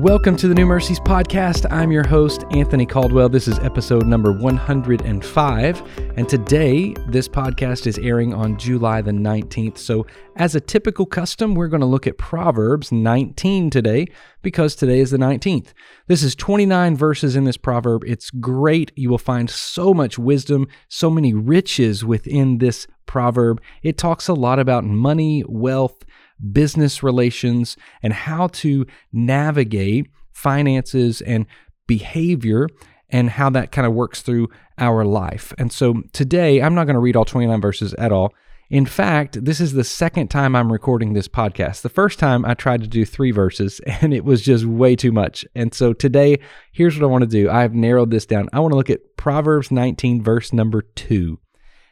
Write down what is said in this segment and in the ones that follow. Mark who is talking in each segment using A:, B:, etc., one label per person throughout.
A: Welcome to the New Mercies Podcast. I'm your host, Anthony Caldwell. This is episode number 105. And today, this podcast is airing on July the 19th. So, as a typical custom, we're going to look at Proverbs 19 today because today is the 19th. This is 29 verses in this proverb. It's great. You will find so much wisdom, so many riches within this proverb. It talks a lot about money, wealth, business relations, and how to navigate finances and behavior and how that kind of works through our life. And so today, I'm not going to read all 29 verses at all. In fact, this is the second time I'm recording this podcast. The first time I tried to do three verses and it was just way too much. And so today, here's what I want to do I've narrowed this down. I want to look at Proverbs 19, verse number two.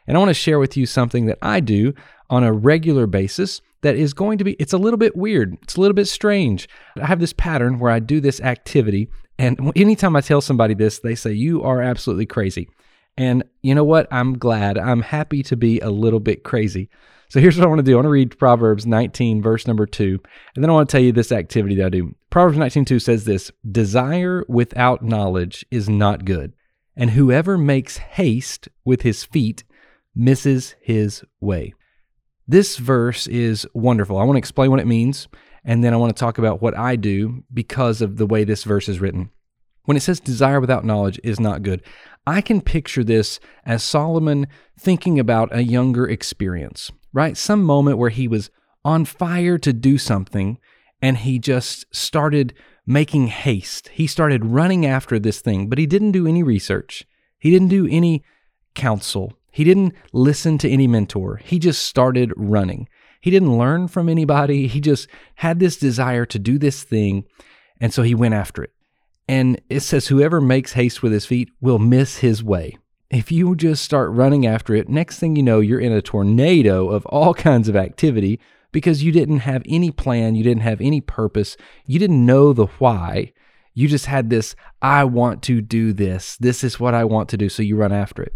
A: And I want to share with you something that I do on a regular basis that is going to be, it's a little bit weird. It's a little bit strange. I have this pattern where I do this activity. And anytime I tell somebody this, they say, You are absolutely crazy. And you know what? I'm glad. I'm happy to be a little bit crazy. So here's what I want to do. I want to read Proverbs 19, verse number 2. And then I want to tell you this activity that I do. Proverbs 19, 2 says this Desire without knowledge is not good. And whoever makes haste with his feet misses his way. This verse is wonderful. I want to explain what it means, and then I want to talk about what I do because of the way this verse is written. When it says desire without knowledge is not good, I can picture this as Solomon thinking about a younger experience, right? Some moment where he was on fire to do something and he just started making haste. He started running after this thing, but he didn't do any research. He didn't do any counsel. He didn't listen to any mentor. He just started running. He didn't learn from anybody. He just had this desire to do this thing. And so he went after it. And it says, whoever makes haste with his feet will miss his way. If you just start running after it, next thing you know, you're in a tornado of all kinds of activity because you didn't have any plan, you didn't have any purpose, you didn't know the why. You just had this, I want to do this. This is what I want to do. So you run after it.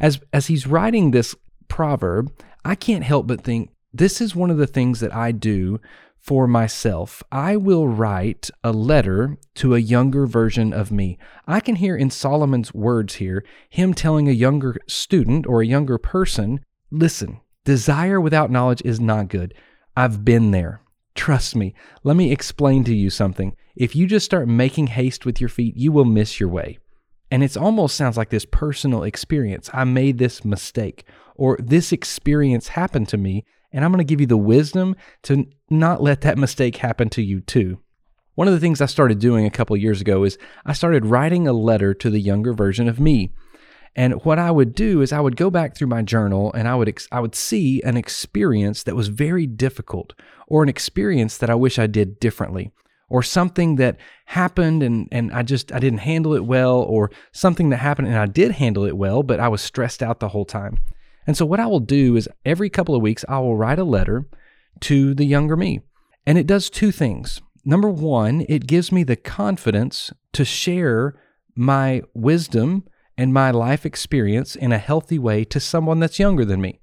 A: As as he's writing this proverb, I can't help but think this is one of the things that I do for myself. I will write a letter to a younger version of me. I can hear in Solomon's words here him telling a younger student or a younger person, listen, desire without knowledge is not good. I've been there. Trust me. Let me explain to you something. If you just start making haste with your feet, you will miss your way. And it almost sounds like this personal experience. I made this mistake, or this experience happened to me, and I'm going to give you the wisdom to not let that mistake happen to you too. One of the things I started doing a couple years ago is I started writing a letter to the younger version of me. And what I would do is I would go back through my journal and I would ex- I would see an experience that was very difficult or an experience that I wish I did differently or something that happened and, and I just I didn't handle it well or something that happened and I did handle it well but I was stressed out the whole time. And so what I will do is every couple of weeks I will write a letter to the younger me. And it does two things. Number 1, it gives me the confidence to share my wisdom and my life experience in a healthy way to someone that's younger than me.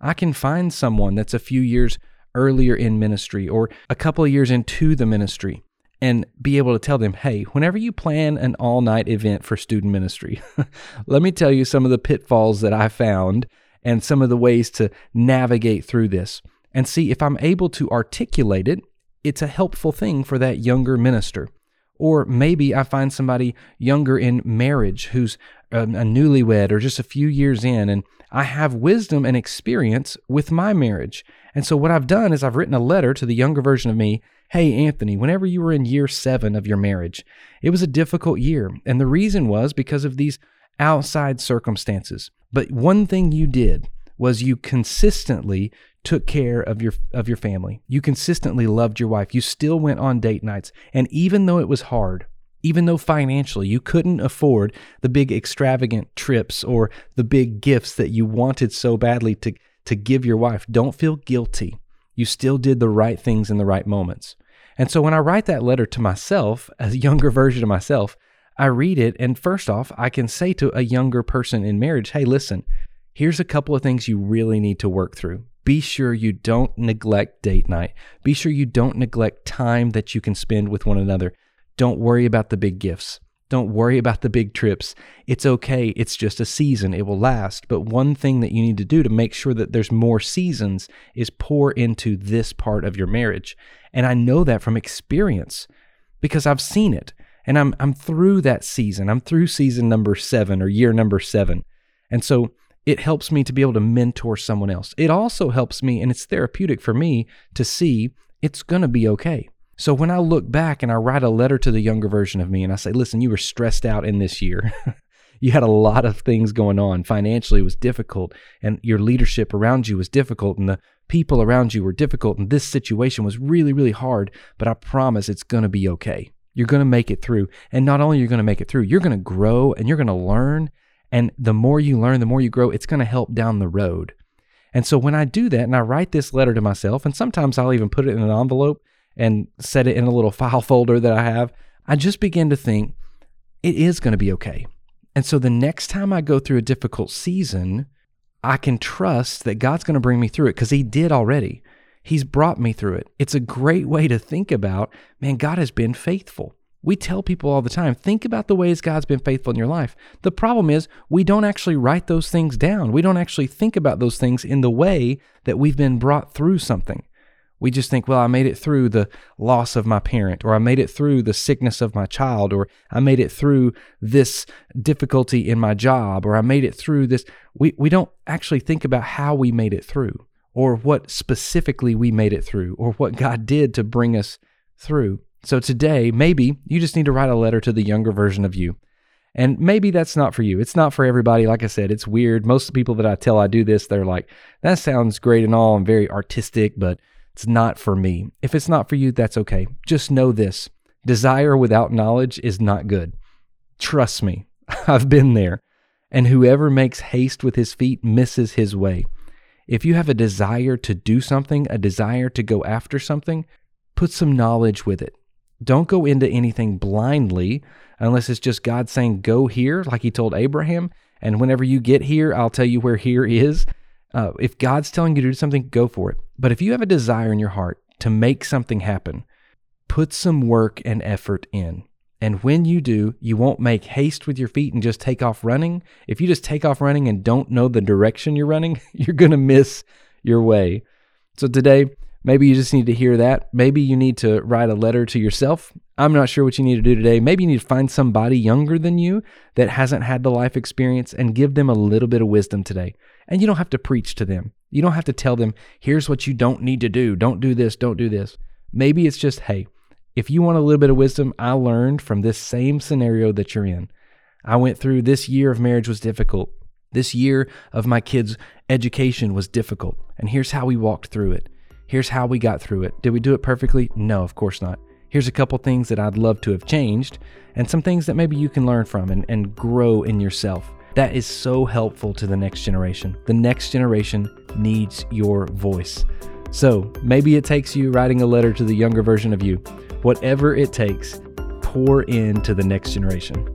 A: I can find someone that's a few years earlier in ministry or a couple of years into the ministry and be able to tell them, hey, whenever you plan an all night event for student ministry, let me tell you some of the pitfalls that I found and some of the ways to navigate through this. And see if I'm able to articulate it, it's a helpful thing for that younger minister. Or maybe I find somebody younger in marriage who's a, a newlywed or just a few years in, and I have wisdom and experience with my marriage. And so what I've done is I've written a letter to the younger version of me. Hey, Anthony, whenever you were in year seven of your marriage, it was a difficult year. And the reason was because of these outside circumstances. But one thing you did was you consistently took care of your of your family. You consistently loved your wife. You still went on date nights. And even though it was hard, even though financially you couldn't afford the big extravagant trips or the big gifts that you wanted so badly to to give your wife. Don't feel guilty. You still did the right things in the right moments. And so when I write that letter to myself, a younger version of myself, I read it. And first off, I can say to a younger person in marriage, hey, listen, here's a couple of things you really need to work through. Be sure you don't neglect date night. Be sure you don't neglect time that you can spend with one another. Don't worry about the big gifts. Don't worry about the big trips. It's okay. It's just a season. It will last. But one thing that you need to do to make sure that there's more seasons is pour into this part of your marriage. And I know that from experience because I've seen it. And I'm I'm through that season. I'm through season number 7 or year number 7. And so it helps me to be able to mentor someone else. It also helps me and it's therapeutic for me to see it's going to be okay. So when I look back and I write a letter to the younger version of me and I say, listen, you were stressed out in this year. you had a lot of things going on. Financially, was difficult, and your leadership around you was difficult, and the people around you were difficult, and this situation was really, really hard. But I promise it's going to be okay. You're going to make it through. And not only you're going to make it through, you're going to grow and you're going to learn. And the more you learn, the more you grow, it's going to help down the road. And so when I do that and I write this letter to myself, and sometimes I'll even put it in an envelope and set it in a little file folder that I have, I just begin to think it is going to be okay. And so the next time I go through a difficult season, I can trust that God's going to bring me through it because He did already. He's brought me through it. It's a great way to think about, man, God has been faithful. We tell people all the time, think about the ways God's been faithful in your life. The problem is, we don't actually write those things down. We don't actually think about those things in the way that we've been brought through something. We just think, well, I made it through the loss of my parent, or I made it through the sickness of my child, or I made it through this difficulty in my job, or I made it through this. We, we don't actually think about how we made it through, or what specifically we made it through, or what God did to bring us through. So today, maybe you just need to write a letter to the younger version of you. And maybe that's not for you. It's not for everybody. Like I said, it's weird. Most people that I tell I do this, they're like, that sounds great and all and very artistic, but it's not for me. If it's not for you, that's okay. Just know this desire without knowledge is not good. Trust me, I've been there. And whoever makes haste with his feet misses his way. If you have a desire to do something, a desire to go after something, put some knowledge with it. Don't go into anything blindly unless it's just God saying, go here, like he told Abraham. And whenever you get here, I'll tell you where here is. Uh, if God's telling you to do something, go for it. But if you have a desire in your heart to make something happen, put some work and effort in. And when you do, you won't make haste with your feet and just take off running. If you just take off running and don't know the direction you're running, you're going to miss your way. So today, maybe you just need to hear that. Maybe you need to write a letter to yourself. I'm not sure what you need to do today. Maybe you need to find somebody younger than you that hasn't had the life experience and give them a little bit of wisdom today. And you don't have to preach to them. You don't have to tell them, here's what you don't need to do. Don't do this. Don't do this. Maybe it's just, hey, if you want a little bit of wisdom, I learned from this same scenario that you're in. I went through this year of marriage was difficult. This year of my kids' education was difficult. And here's how we walked through it. Here's how we got through it. Did we do it perfectly? No, of course not. Here's a couple things that I'd love to have changed, and some things that maybe you can learn from and, and grow in yourself. That is so helpful to the next generation. The next generation needs your voice. So maybe it takes you writing a letter to the younger version of you. Whatever it takes, pour into the next generation.